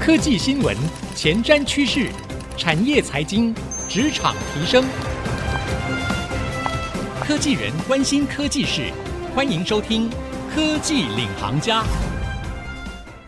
科技新闻、前瞻趋势、产业财经、职场提升，科技人关心科技事，欢迎收听《科技领航家》。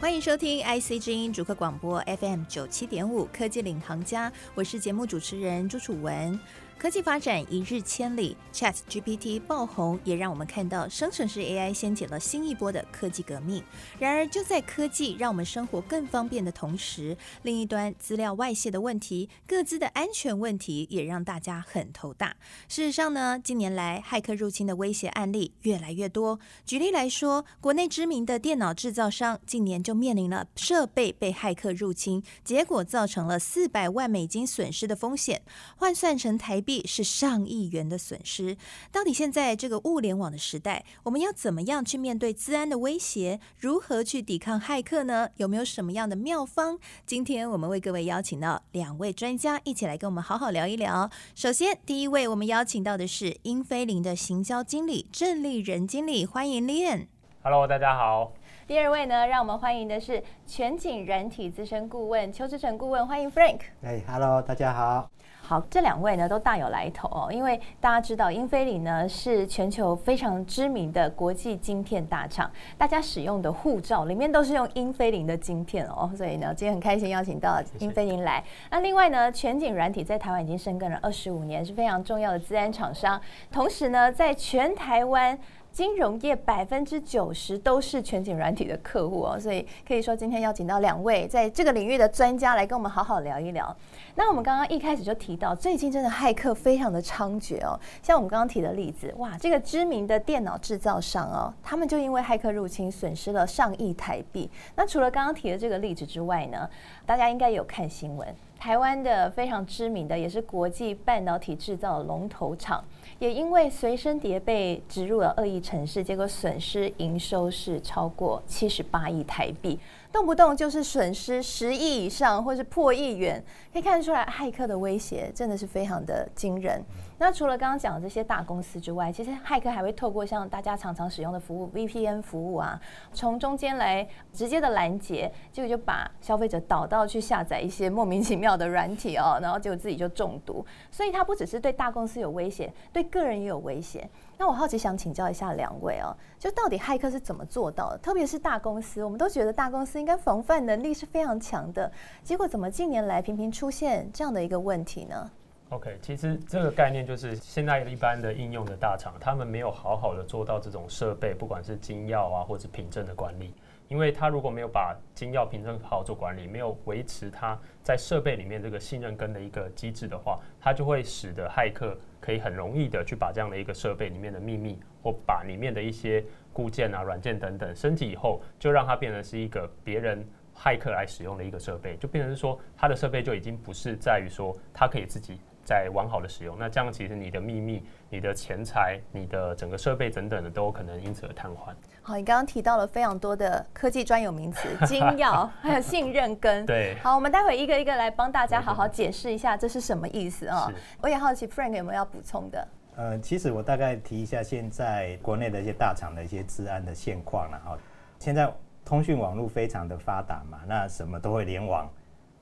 欢迎收听 IC 之音主客广播 FM 九七点五《科技领航家》，我是节目主持人朱楚文。科技发展一日千里，Chat GPT 爆红，也让我们看到生成式 AI 掀起了新一波的科技革命。然而，就在科技让我们生活更方便的同时，另一端资料外泄的问题、各自的安全问题也让大家很头大。事实上呢，近年来骇客入侵的威胁案例越来越多。举例来说，国内知名的电脑制造商近年就面临了设备被骇客入侵，结果造成了四百万美金损失的风险，换算成台币。是上亿元的损失。到底现在这个物联网的时代，我们要怎么样去面对资安的威胁？如何去抵抗骇客呢？有没有什么样的妙方？今天我们为各位邀请到两位专家，一起来跟我们好好聊一聊。首先，第一位我们邀请到的是英飞凌的行销经理郑立仁经理，欢迎 Lian。Hello，大家好。第二位呢，让我们欢迎的是全景软体资深顾问邱志成顾问，欢迎 Frank。哎，Hello，大家好。好，这两位呢都大有来头哦，因为大家知道英飞凌呢是全球非常知名的国际晶片大厂，大家使用的护照里面都是用英飞凌的晶片哦，所以呢今天很开心邀请到英飞凌来。那另外呢，全景软体在台湾已经深耕了二十五年，是非常重要的资安厂商，同时呢在全台湾。金融业百分之九十都是全景软体的客户哦，所以可以说今天邀请到两位在这个领域的专家来跟我们好好聊一聊。那我们刚刚一开始就提到，最近真的骇客非常的猖獗哦，像我们刚刚提的例子，哇，这个知名的电脑制造商哦，他们就因为骇客入侵损失了上亿台币。那除了刚刚提的这个例子之外呢，大家应该有看新闻，台湾的非常知名的也是国际半导体制造龙头厂。也因为随身碟被植入了恶意程式，结果损失营收是超过七十八亿台币。动不动就是损失十亿以上，或是破亿元，可以看得出来，骇客的威胁真的是非常的惊人。那除了刚刚讲的这些大公司之外，其实骇客还会透过像大家常常使用的服务 VPN 服务啊，从中间来直接的拦截，结果就把消费者导到去下载一些莫名其妙的软体哦，然后结果自己就中毒。所以它不只是对大公司有威胁，对个人也有威胁。那我好奇想请教一下两位哦，就到底骇客是怎么做到的？特别是大公司，我们都觉得大公司应该防范能力是非常强的，结果怎么近年来频频出现这样的一个问题呢？OK，其实这个概念就是现在一般的应用的大厂，他们没有好好的做到这种设备，不管是金钥啊或者凭证的管理。因为他如果没有把金钥凭证好好做管理，没有维持他在设备里面这个信任根的一个机制的话，他就会使得骇客可以很容易的去把这样的一个设备里面的秘密，或把里面的一些固件啊、软件等等升级以后，就让它变成是一个别人骇客来使用的一个设备，就变成是说他的设备就已经不是在于说它可以自己。在完好的使用，那这样其实你的秘密、你的钱财、你的整个设备等等的都有可能因此而瘫痪。好，你刚刚提到了非常多的科技专有名词，金钥还有信任根。对。好，我们待会一个一个来帮大家好好解释一下这是什么意思啊、哦？我也好奇 Frank 有没有要补充的？呃，其实我大概提一下现在国内的一些大厂的一些治安的现况了哈。现在通讯网络非常的发达嘛，那什么都会联网。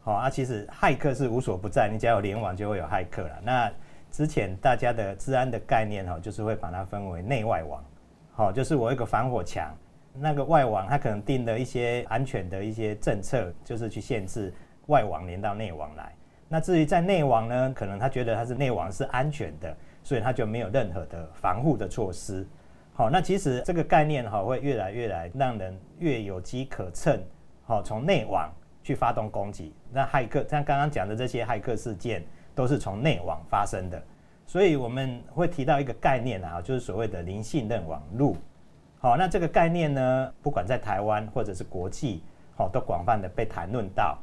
好啊，其实骇客是无所不在，你只要有联网就会有骇客了。那之前大家的治安的概念哈，就是会把它分为内外网。好，就是我有一个防火墙，那个外网它可能定了一些安全的一些政策，就是去限制外网连到内网来。那至于在内网呢，可能他觉得它是内网是安全的，所以他就没有任何的防护的措施。好，那其实这个概念哈，会越来越来让人越有机可乘。好，从内网。去发动攻击，那骇客像刚刚讲的这些骇客事件，都是从内网发生的，所以我们会提到一个概念啊，就是所谓的零信任网络。好，那这个概念呢，不管在台湾或者是国际，好，都广泛的被谈论到。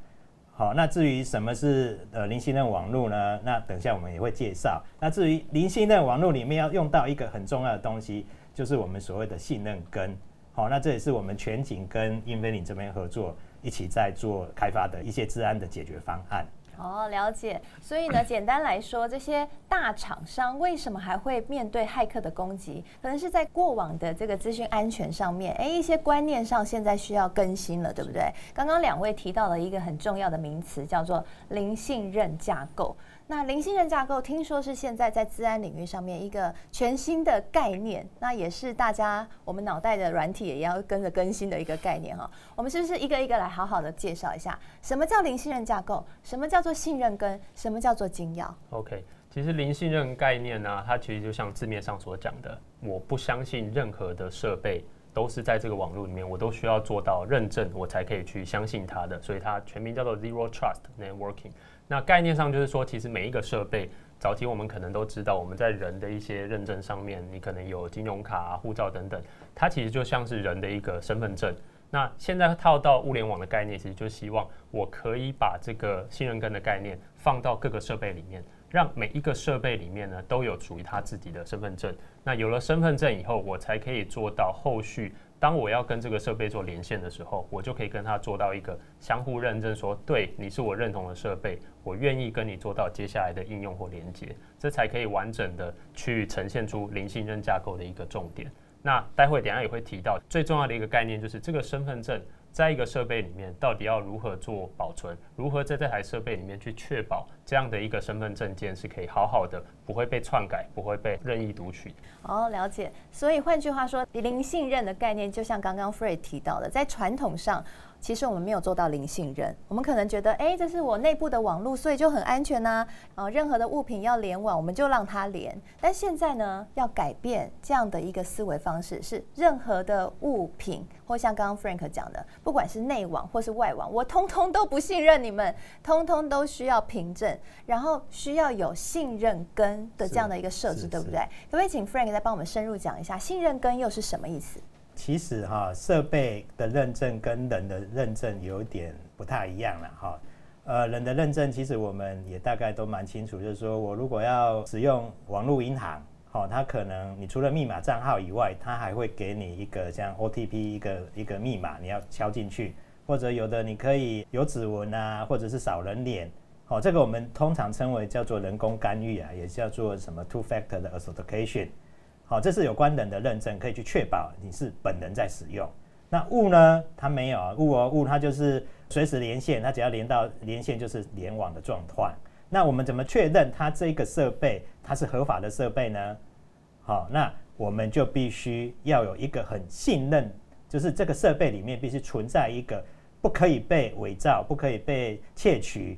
好，那至于什么是呃零信任网络呢？那等一下我们也会介绍。那至于零信任网络里面要用到一个很重要的东西，就是我们所谓的信任根。好，那这也是我们全景跟英飞凌这边合作。一起在做开发的一些治安的解决方案。哦，了解。所以呢，简单来说，这些大厂商为什么还会面对骇客的攻击？可能是在过往的这个资讯安全上面，哎，一些观念上现在需要更新了，对不对？刚刚两位提到了一个很重要的名词，叫做零信任架构。那零信任架构听说是现在在自安领域上面一个全新的概念，那也是大家我们脑袋的软体也要跟着更新的一个概念哈。我们是不是一个一个来好好的介绍一下，什么叫零信任架构？什么叫做信任跟？什么叫做精要？OK，其实零信任概念呢，它其实就像字面上所讲的，我不相信任何的设备都是在这个网络里面，我都需要做到认证，我才可以去相信它的，所以它全名叫做 Zero Trust Networking。那概念上就是说，其实每一个设备，早期我们可能都知道，我们在人的一些认证上面，你可能有金融卡、护照等等，它其实就像是人的一个身份证。那现在套到物联网的概念，其实就希望我可以把这个信任根的概念放到各个设备里面，让每一个设备里面呢都有属于它自己的身份证。那有了身份证以后，我才可以做到后续。当我要跟这个设备做连线的时候，我就可以跟它做到一个相互认证，说对，你是我认同的设备，我愿意跟你做到接下来的应用或连接，这才可以完整的去呈现出零信任架构的一个重点。那待会等下也会提到最重要的一个概念，就是这个身份证。在一个设备里面，到底要如何做保存？如何在这台设备里面去确保这样的一个身份证件是可以好好的，不会被篡改，不会被任意读取？哦，了解。所以换句话说，零信任的概念，就像刚刚 Fred 提到的，在传统上。其实我们没有做到零信任，我们可能觉得，哎，这是我内部的网络，所以就很安全呐。啊，任何的物品要联网，我们就让它连。但现在呢，要改变这样的一个思维方式，是任何的物品，或像刚刚 Frank 讲的，不管是内网或是外网，我通通都不信任你们，通通都需要凭证，然后需要有信任根的这样的一个设置，对不对？可不可以请 Frank 再帮我们深入讲一下，信任根又是什么意思？其实哈，设备的认证跟人的认证有点不太一样了哈。呃，人的认证其实我们也大概都蛮清楚，就是说我如果要使用网络银行，好，它可能你除了密码账号以外，它还会给你一个像 OTP 一个一个密码，你要敲进去，或者有的你可以有指纹啊，或者是扫人脸，好，这个我们通常称为叫做人工干预啊，也叫做什么 Two Factor 的 Authentication。好，这是有关人的认证，可以去确保你是本人在使用。那物呢？它没有啊，物哦，物它就是随时连线，它只要连到连线就是联网的状态。那我们怎么确认它这个设备它是合法的设备呢？好，那我们就必须要有一个很信任，就是这个设备里面必须存在一个不可以被伪造、不可以被窃取，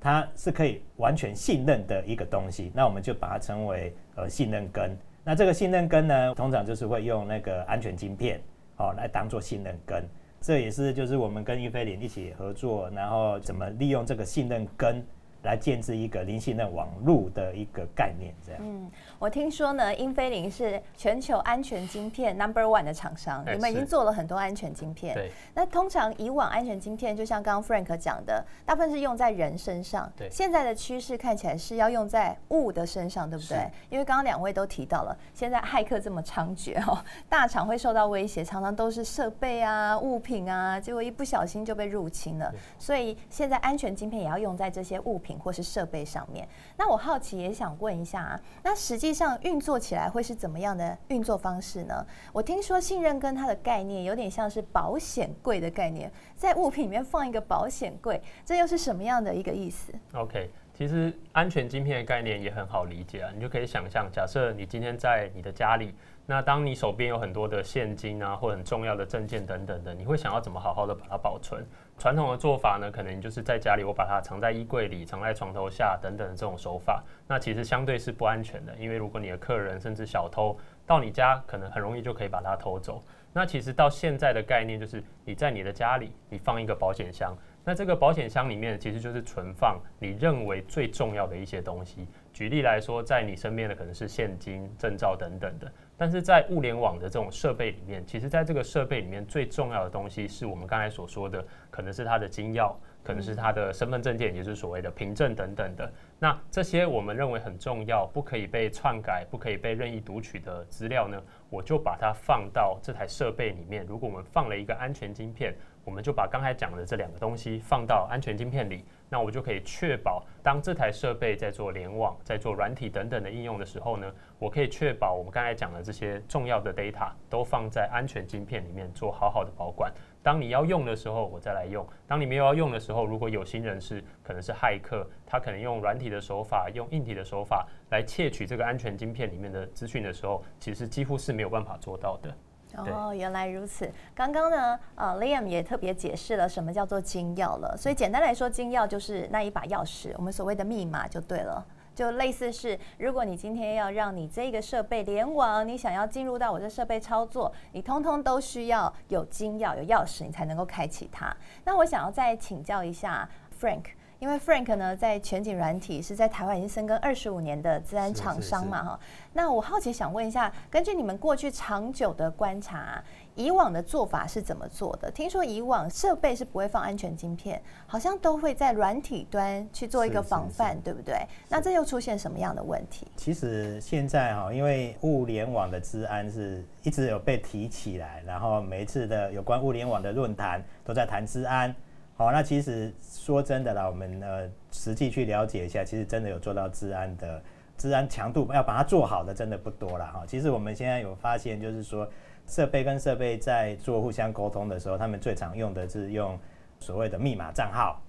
它是可以完全信任的一个东西。那我们就把它称为呃信任根。那这个信任根呢，通常就是会用那个安全晶片，哦，来当做信任根。这也是就是我们跟英飞凌一起合作，然后怎么利用这个信任根。来建置一个零信任网络的一个概念，这样。嗯，我听说呢，英飞凌是全球安全晶片 number one 的厂商，你们已经做了很多安全晶片。对。那通常以往安全晶片，就像刚刚 Frank 讲的，大部分是用在人身上。对。现在的趋势看起来是要用在物的身上，对不对？因为刚刚两位都提到了，现在骇客这么猖獗哦，大厂会受到威胁，常常都是设备啊、物品啊，结果一不小心就被入侵了。所以现在安全晶片也要用在这些物品。或是设备上面，那我好奇也想问一下啊，那实际上运作起来会是怎么样的运作方式呢？我听说信任跟它的概念有点像是保险柜的概念，在物品里面放一个保险柜，这又是什么样的一个意思？OK，其实安全晶片的概念也很好理解啊，你就可以想象，假设你今天在你的家里。那当你手边有很多的现金啊，或很重要的证件等等的，你会想要怎么好好的把它保存？传统的做法呢，可能就是在家里我把它藏在衣柜里，藏在床头下等等的这种手法。那其实相对是不安全的，因为如果你的客人甚至小偷到你家，可能很容易就可以把它偷走。那其实到现在的概念就是，你在你的家里，你放一个保险箱。那这个保险箱里面其实就是存放你认为最重要的一些东西。举例来说，在你身边的可能是现金、证照等等的。但是在物联网的这种设备里面，其实在这个设备里面最重要的东西是我们刚才所说的，可能是它的金钥，可能是它的身份证件，也就是所谓的凭证等等的。那这些我们认为很重要，不可以被篡改，不可以被任意读取的资料呢，我就把它放到这台设备里面。如果我们放了一个安全晶片，我们就把刚才讲的这两个东西放到安全晶片里，那我就可以确保，当这台设备在做联网、在做软体等等的应用的时候呢，我可以确保我们刚才讲的这些重要的 data 都放在安全晶片里面做好好的保管。当你要用的时候，我再来用；当你没有要用的时候，如果有心人士可能是骇客，他可能用软体的手法、用硬体的手法来窃取这个安全晶片里面的资讯的时候，其实几乎是没有办法做到的。哦，原来如此。刚刚呢，呃，Liam 也特别解释了什么叫做金钥了。所以简单来说，金钥就是那一把钥匙，我们所谓的密码就对了。就类似是，如果你今天要让你这个设备联网，你想要进入到我这设备操作，你通通都需要有金钥、有钥匙，你才能够开启它。那我想要再请教一下 Frank，因为 Frank 呢在全景软体是在台湾已经深耕二十五年的资安厂商嘛，哈。那我好奇想问一下，根据你们过去长久的观察。以往的做法是怎么做的？听说以往设备是不会放安全晶片，好像都会在软体端去做一个防范，对不对？那这又出现什么样的问题？其实现在哈，因为物联网的资安是一直有被提起来，然后每一次的有关物联网的论坛都在谈资安。好，那其实说真的啦，我们呃实际去了解一下，其实真的有做到治安的治安强度，要把它做好的真的不多了哈。其实我们现在有发现，就是说。设备跟设备在做互相沟通的时候，他们最常用的是用所谓的密码账号。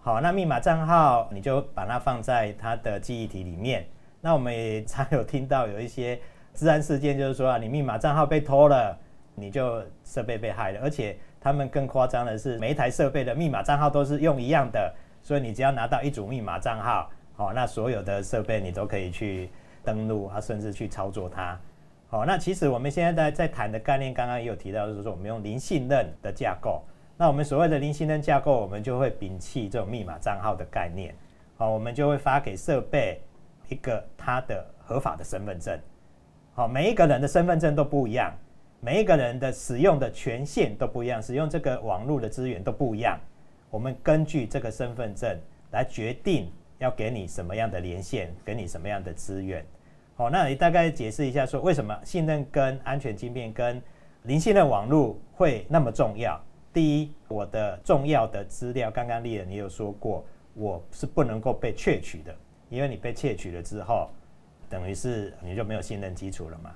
好，那密码账号你就把它放在它的记忆体里面。那我们也常有听到有一些治安事件，就是说啊，你密码账号被偷了，你就设备被害了。而且他们更夸张的是，每一台设备的密码账号都是用一样的，所以你只要拿到一组密码账号，好，那所有的设备你都可以去登录啊，甚至去操作它。好，那其实我们现在在在谈的概念，刚刚也有提到，就是说我们用零信任的架构。那我们所谓的零信任架构，我们就会摒弃这种密码账号的概念。好，我们就会发给设备一个他的合法的身份证。好，每一个人的身份证都不一样，每一个人的使用的权限都不一样，使用这个网络的资源都不一样。我们根据这个身份证来决定要给你什么样的连线，给你什么样的资源。好，那你大概解释一下，说为什么信任跟安全芯片跟零信任网络会那么重要？第一，我的重要的资料，刚刚丽人你有说过，我是不能够被窃取的，因为你被窃取了之后，等于是你就没有信任基础了嘛。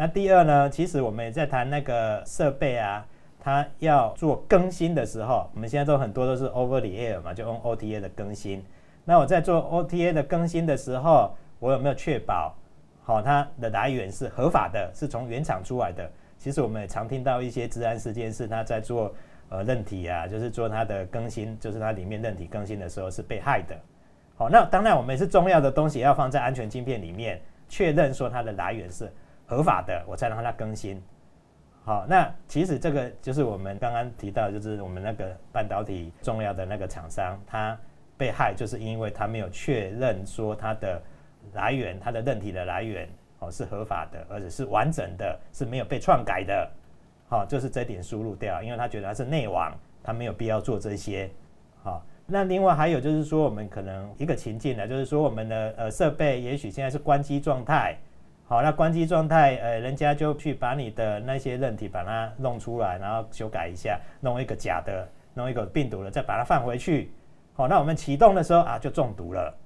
那第二呢，其实我们也在谈那个设备啊，它要做更新的时候，我们现在都很多都是 over the air 嘛，就用 OTA 的更新。那我在做 OTA 的更新的时候，我有没有确保？好，它的来源是合法的，是从原厂出来的。其实我们也常听到一些治安事件，是它在做呃韧体啊，就是做它的更新，就是它里面韧体更新的时候是被害的。好，那当然我们也是重要的东西要放在安全晶片里面，确认说它的来源是合法的，我才让它更新。好，那其实这个就是我们刚刚提到，就是我们那个半导体重要的那个厂商，它被害就是因为它没有确认说它的。来源，它的韧体的来源哦是合法的，而且是完整的，是没有被篡改的，好，就是这点输入掉，因为他觉得它是内网，他没有必要做这些，好，那另外还有就是说，我们可能一个情境呢，就是说我们的呃设备也许现在是关机状态，好，那关机状态，呃，人家就去把你的那些韧体把它弄出来，然后修改一下，弄一个假的，弄一个病毒的，再把它放回去，好，那我们启动的时候啊就中毒了。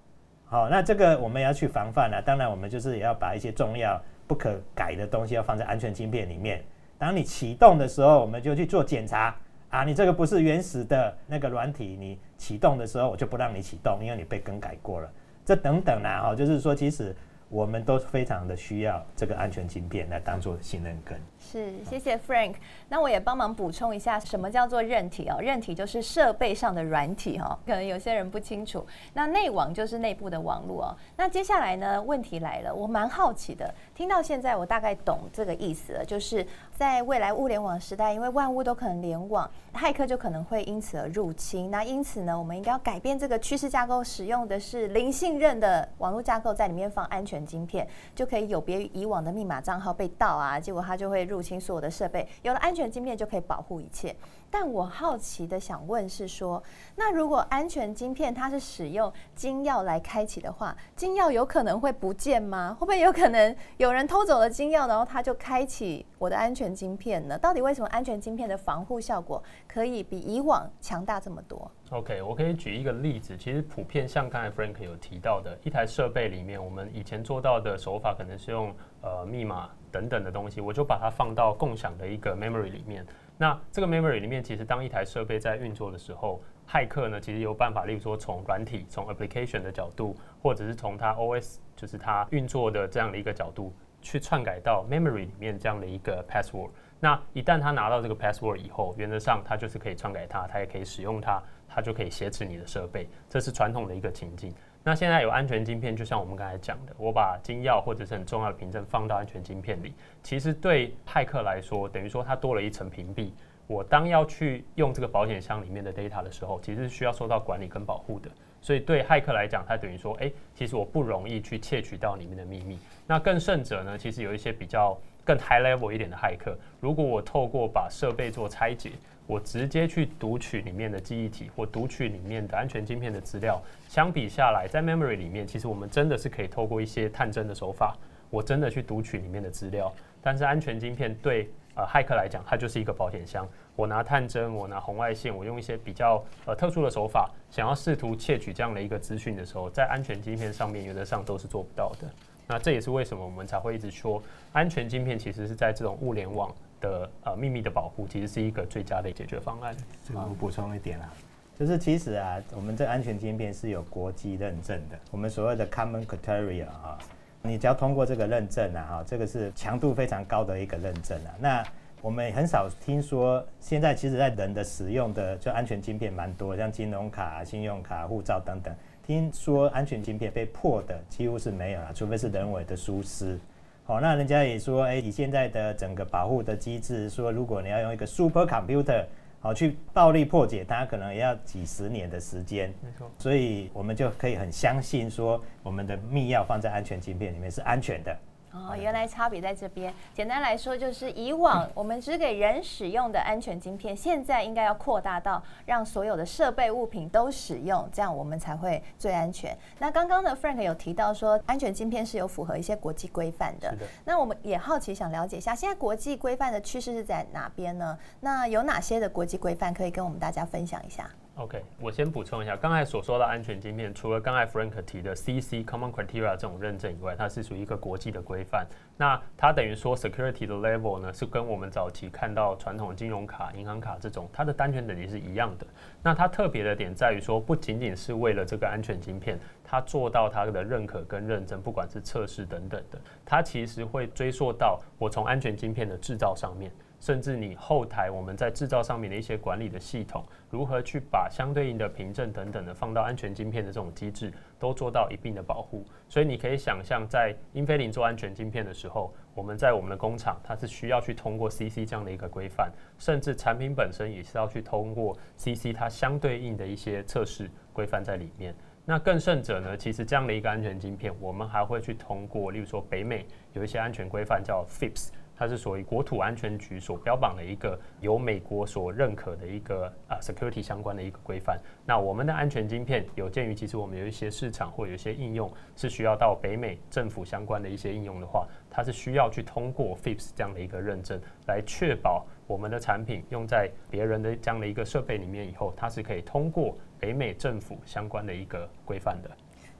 好，那这个我们要去防范了。当然，我们就是也要把一些重要不可改的东西要放在安全晶片里面。当你启动的时候，我们就去做检查啊，你这个不是原始的那个软体，你启动的时候我就不让你启动，因为你被更改过了。这等等啦，哈，就是说其实。我们都非常的需要这个安全芯片来当做信任根。是，谢谢 Frank。那我也帮忙补充一下，什么叫做韧体哦？韧体就是设备上的软体哈，可能有些人不清楚。那内网就是内部的网络哦。那接下来呢，问题来了，我蛮好奇的。听到现在，我大概懂这个意思了，就是在未来物联网时代，因为万物都可能联网，骇客就可能会因此而入侵。那因此呢，我们应该要改变这个趋势架构，使用的是零信任的网络架构，在里面放安全晶片就可以有别于以往的密码账号被盗啊，结果它就会入侵所有的设备。有了安全晶片就可以保护一切。但我好奇的想问是说，那如果安全晶片它是使用金钥来开启的话，金钥有可能会不见吗？会不会有可能有人偷走了金钥，然后他就开启我的安全晶片呢？到底为什么安全晶片的防护效果可以比以往强大这么多？OK，我可以举一个例子，其实普遍像刚才 Frank 有提到的，一台设备里面，我们以前做到的手法可能是用呃密码等等的东西，我就把它放到共享的一个 memory 里面。那这个 memory 里面，其实当一台设备在运作的时候，骇客呢其实有办法，例如说从软体、从 application 的角度，或者是从它 OS，就是它运作的这样的一个角度，去篡改到 memory 里面这样的一个 password。那一旦他拿到这个 password 以后，原则上他就是可以篡改它，他也可以使用它，它就可以挟持你的设备。这是传统的一个情境。那现在有安全晶片，就像我们刚才讲的，我把金钥或者是很重要的凭证放到安全晶片里，其实对骇客来说，等于说它多了一层屏蔽。我当要去用这个保险箱里面的 data 的时候，其实是需要受到管理跟保护的。所以对骇客来讲，它等于说，哎，其实我不容易去窃取到里面的秘密。那更甚者呢，其实有一些比较更 high level 一点的骇客，如果我透过把设备做拆解，我直接去读取里面的记忆体或读取里面的安全晶片的资料，相比下来，在 memory 里面，其实我们真的是可以透过一些探针的手法，我真的去读取里面的资料。但是安全晶片对呃骇客来讲，它就是一个保险箱。我拿探针，我拿红外线，我用一些比较呃特殊的手法，想要试图窃取这样的一个资讯的时候，在安全晶片上面原则上都是做不到的。那这也是为什么我们才会一直说，安全晶片其实是在这种物联网。的呃秘密的保护其实是一个最佳的解决方案。这个我补充一点啊，就是其实啊，我们这安全晶片是有国际认证的，我们所谓的 Common Criteria 啊，你只要通过这个认证啊，哈，这个是强度非常高的一个认证啊。那我们很少听说，现在其实在人的使用的就安全晶片蛮多，像金融卡、信用卡、护照等等，听说安全晶片被破的几乎是没有了，除非是人为的疏失。好，那人家也说，哎，以现在的整个保护的机制，说如果你要用一个 super computer，好去暴力破解它，可能也要几十年的时间。没错，所以我们就可以很相信说，我们的密钥放在安全芯片里面是安全的。哦，原来差别在这边。简单来说，就是以往 我们只给人使用的安全晶片，现在应该要扩大到让所有的设备物品都使用，这样我们才会最安全。那刚刚的 Frank 有提到说，安全晶片是有符合一些国际规范的。是的。那我们也好奇想了解一下，现在国际规范的趋势是在哪边呢？那有哪些的国际规范可以跟我们大家分享一下？OK，我先补充一下，刚才所说的安全晶片，除了刚才 Frank 提的 CC Common Criteria 这种认证以外，它是属于一个国际的规范。那它等于说 security 的 level 呢，是跟我们早期看到传统金融卡、银行卡这种，它的安全等级是一样的。那它特别的点在于说，不仅仅是为了这个安全晶片，它做到它的认可跟认证，不管是测试等等的，它其实会追溯到我从安全晶片的制造上面。甚至你后台我们在制造上面的一些管理的系统，如何去把相对应的凭证等等的放到安全晶片的这种机制，都做到一并的保护。所以你可以想象，在英飞凌做安全晶片的时候，我们在我们的工厂，它是需要去通过 CC 这样的一个规范，甚至产品本身也是要去通过 CC 它相对应的一些测试规范在里面。那更甚者呢，其实这样的一个安全晶片，我们还会去通过，例如说北美有一些安全规范叫 FIPS。它是属于国土安全局所标榜的一个由美国所认可的一个啊 security 相关的一个规范。那我们的安全晶片有鉴于其实我们有一些市场或有一些应用是需要到北美政府相关的一些应用的话，它是需要去通过 FIPS 这样的一个认证，来确保我们的产品用在别人的这样的一个设备里面以后，它是可以通过北美政府相关的一个规范的。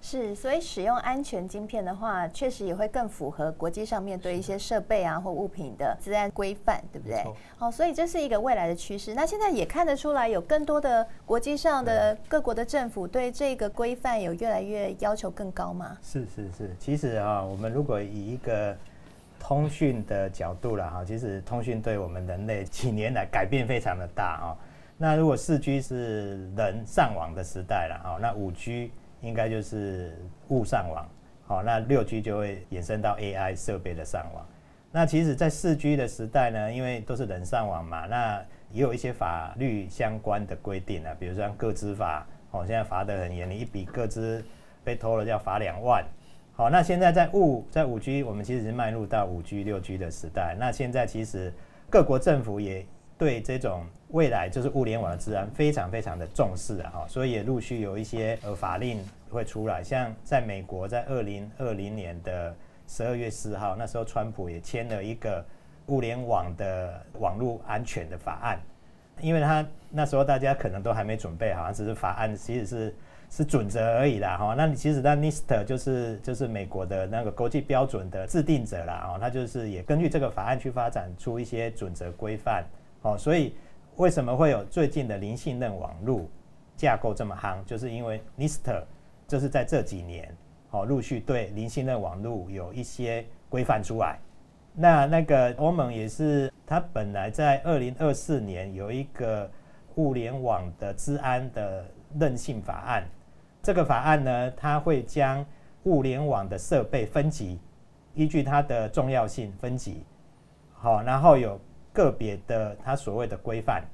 是，所以使用安全晶片的话，确实也会更符合国际上面对一些设备啊或物品的自然规范，对不对？好，所以这是一个未来的趋势。那现在也看得出来，有更多的国际上的各国的政府对这个规范有越来越要求更高吗？是是是，其实啊，我们如果以一个通讯的角度了哈，其实通讯对我们人类几年来改变非常的大啊。那如果四 G 是人上网的时代了哈，那五 G 应该就是物上网，好，那六 G 就会衍生到 AI 设备的上网。那其实，在四 G 的时代呢，因为都是人上网嘛，那也有一些法律相关的规定啊，比如说像个资法，哦，现在罚得很严，你一笔个资被偷了就要罚两万。好，那现在在物在五 G，我们其实是迈入到五 G、六 G 的时代。那现在其实各国政府也对这种未来就是物联网的治安非常非常的重视啊，哈，所以也陆续有一些呃法令会出来，像在美国，在二零二零年的十二月四号，那时候川普也签了一个物联网的网络安全的法案，因为他那时候大家可能都还没准备好，只是法案其实是是准则而已啦，哈，那你其实那 NIST 就是就是美国的那个国际标准的制定者啦，哦，他就是也根据这个法案去发展出一些准则规范。哦，所以为什么会有最近的零信任网络架构这么夯？就是因为 NIST 就是在这几年，哦，陆续对零信任网络有一些规范出来。那那个欧盟也是，它本来在二零二四年有一个物联网的治安的韧性法案。这个法案呢，它会将物联网的设备分级，依据它的重要性分级。好，然后有。个别的，它所谓的规范，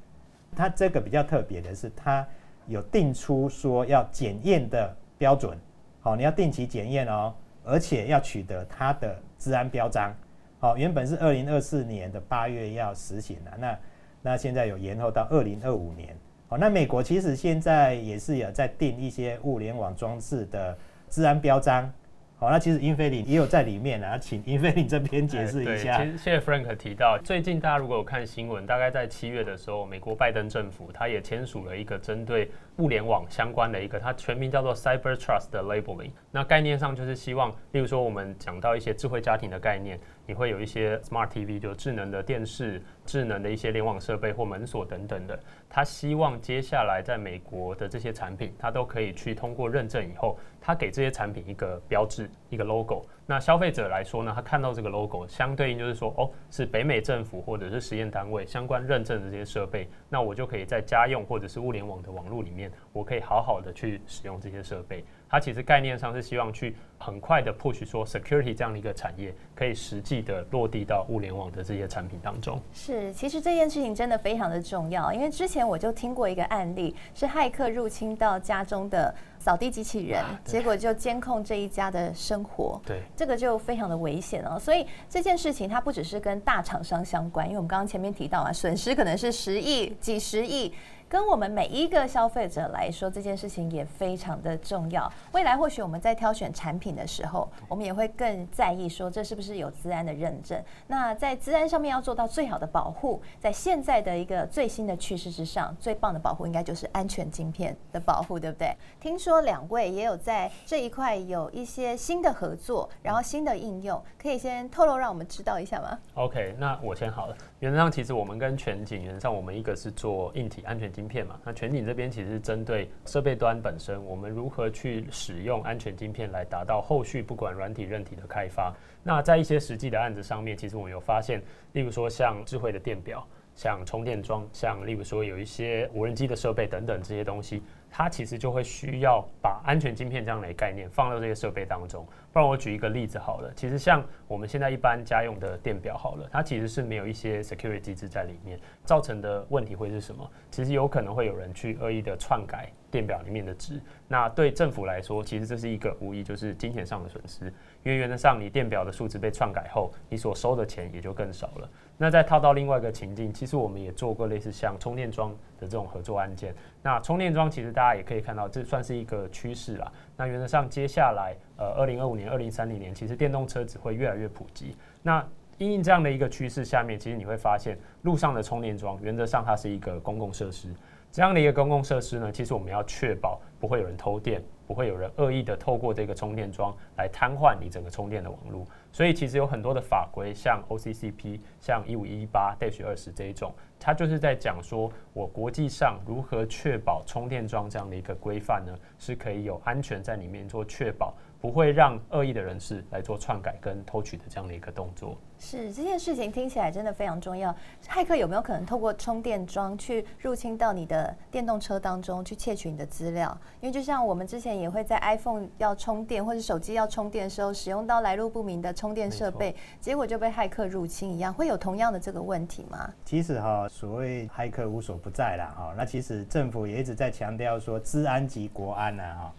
它这个比较特别的是，它有定出说要检验的标准，好，你要定期检验哦，而且要取得它的治安标章，好，原本是二零二四年的八月要实行的，那那现在有延后到二零二五年，好，那美国其实现在也是有在定一些物联网装置的治安标章。好，那其实英飞凌也有在里面啊，请英飞凌这边解释一下。其实谢谢 Frank 提到，最近大家如果有看新闻，大概在七月的时候，美国拜登政府他也签署了一个针对物联网相关的一个，它全名叫做 Cyber Trust 的 Labeling。那概念上就是希望，例如说我们讲到一些智慧家庭的概念。你会有一些 smart TV，就智能的电视、智能的一些联网设备或门锁等等的。他希望接下来在美国的这些产品，他都可以去通过认证以后，他给这些产品一个标志、一个 logo。那消费者来说呢，他看到这个 logo，相对应就是说，哦，是北美政府或者是实验单位相关认证的这些设备，那我就可以在家用或者是物联网的网络里面，我可以好好的去使用这些设备。它其实概念上是希望去很快的 push 说 security 这样的一个产业可以实际的落地到物联网的这些产品当中。是，其实这件事情真的非常的重要，因为之前我就听过一个案例，是骇客入侵到家中的扫地机器人，结果就监控这一家的生活。对，这个就非常的危险哦。所以这件事情它不只是跟大厂商相关，因为我们刚刚前面提到啊，损失可能是十亿、几十亿。跟我们每一个消费者来说，这件事情也非常的重要。未来或许我们在挑选产品的时候，我们也会更在意说这是不是有资安的认证。那在资安上面要做到最好的保护，在现在的一个最新的趋势之上，最棒的保护应该就是安全晶片的保护，对不对？听说两位也有在这一块有一些新的合作，然后新的应用，可以先透露让我们知道一下吗？OK，那我先好了。原则上，其实我们跟全景，原则上我们一个是做硬体安全芯片嘛，那全景这边其实是针对设备端本身，我们如何去使用安全芯片来达到后续不管软体、韧体的开发。那在一些实际的案子上面，其实我们有发现，例如说像智慧的电表、像充电桩、像例如说有一些无人机的设备等等这些东西。它其实就会需要把安全晶片这样的概念放到这些设备当中。不然我举一个例子好了，其实像我们现在一般家用的电表好了，它其实是没有一些 security 机制在里面，造成的问题会是什么？其实有可能会有人去恶意的篡改电表里面的值。那对政府来说，其实这是一个无疑就是金钱上的损失，因为原则上你电表的数值被篡改后，你所收的钱也就更少了。那再套到另外一个情境，其实我们也做过类似像充电桩的这种合作案件。那充电桩其实大家也可以看到，这算是一个趋势啦。那原则上，接下来呃，二零二五年、二零三零年，其实电动车只会越来越普及。那因应这样的一个趋势下面，其实你会发现，路上的充电桩原则上它是一个公共设施。这样的一个公共设施呢，其实我们要确保不会有人偷电，不会有人恶意的透过这个充电桩来瘫痪你整个充电的网络。所以其实有很多的法规，像 OCCP、像一五一八 Dash 二十这一种，它就是在讲说，我国际上如何确保充电桩这样的一个规范呢，是可以有安全在里面做确保。不会让恶意的人士来做篡改跟偷取的这样的一个动作。是这件事情听起来真的非常重要。骇客有没有可能透过充电桩去入侵到你的电动车当中去窃取你的资料？因为就像我们之前也会在 iPhone 要充电或者手机要充电的时候使用到来路不明的充电设备，结果就被骇客入侵一样，会有同样的这个问题吗？其实哈，所谓骇客无所不在啦哈。那其实政府也一直在强调说，治安及国安呐哈。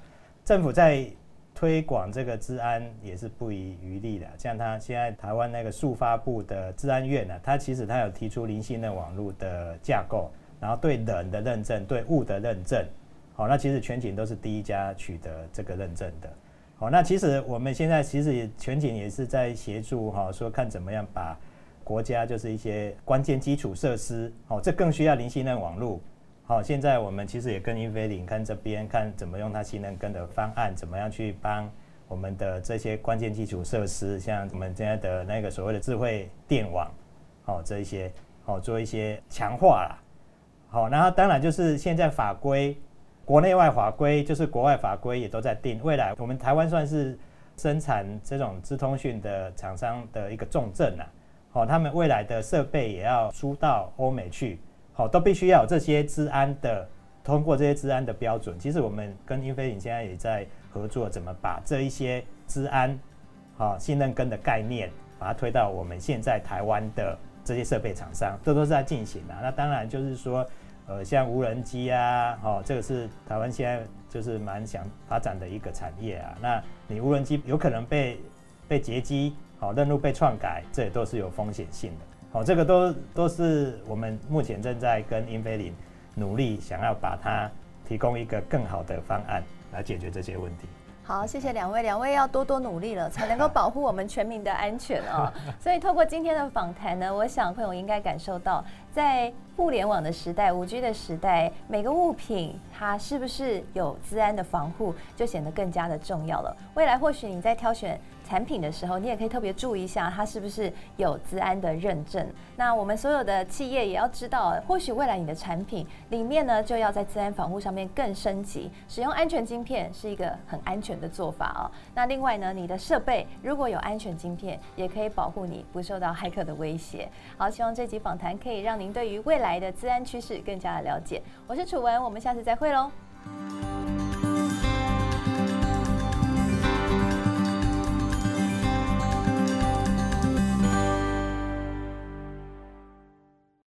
政府在推广这个治安也是不遗余力的。像他现在台湾那个数发部的治安院呢，他其实他有提出零信任网络的架构，然后对人的认证、对物的认证，好，那其实全景都是第一家取得这个认证的。好，那其实我们现在其实全景也是在协助哈，说看怎么样把国家就是一些关键基础设施，好，这更需要零信任网络。好，现在我们其实也跟英飞凌看这边看怎么用它信任根的方案，怎么样去帮我们的这些关键基础设施，像我们现在的那个所谓的智慧电网，好，这一些好做一些强化啦。好，然后当然就是现在法规，国内外法规就是国外法规也都在定，未来我们台湾算是生产这种资通讯的厂商的一个重镇呐。好，他们未来的设备也要输到欧美去。好，都必须要有这些资安的，通过这些资安的标准。其实我们跟英飞凌现在也在合作，怎么把这一些资安、好信任根的概念，把它推到我们现在台湾的这些设备厂商，这都是在进行的。那当然就是说，呃，像无人机啊，哦，这个是台湾现在就是蛮想发展的一个产业啊。那你无人机有可能被被劫机，好，任务被篡改，这也都是有风险性的。好，这个都都是我们目前正在跟英飞凌努力，想要把它提供一个更好的方案来解决这些问题。好，谢谢两位，两位要多多努力了，才能够保护我们全民的安全哦。所以透过今天的访谈呢，我想朋友应该感受到，在互联网的时代、五 G 的时代，每个物品它是不是有治安的防护，就显得更加的重要了。未来或许你在挑选。产品的时候，你也可以特别注意一下，它是不是有治安的认证。那我们所有的企业也要知道，或许未来你的产品里面呢，就要在治安防护上面更升级，使用安全晶片是一个很安全的做法哦。那另外呢，你的设备如果有安全晶片，也可以保护你不受到骇客的威胁。好，希望这集访谈可以让您对于未来的治安趋势更加的了解。我是楚文我们下次再会喽。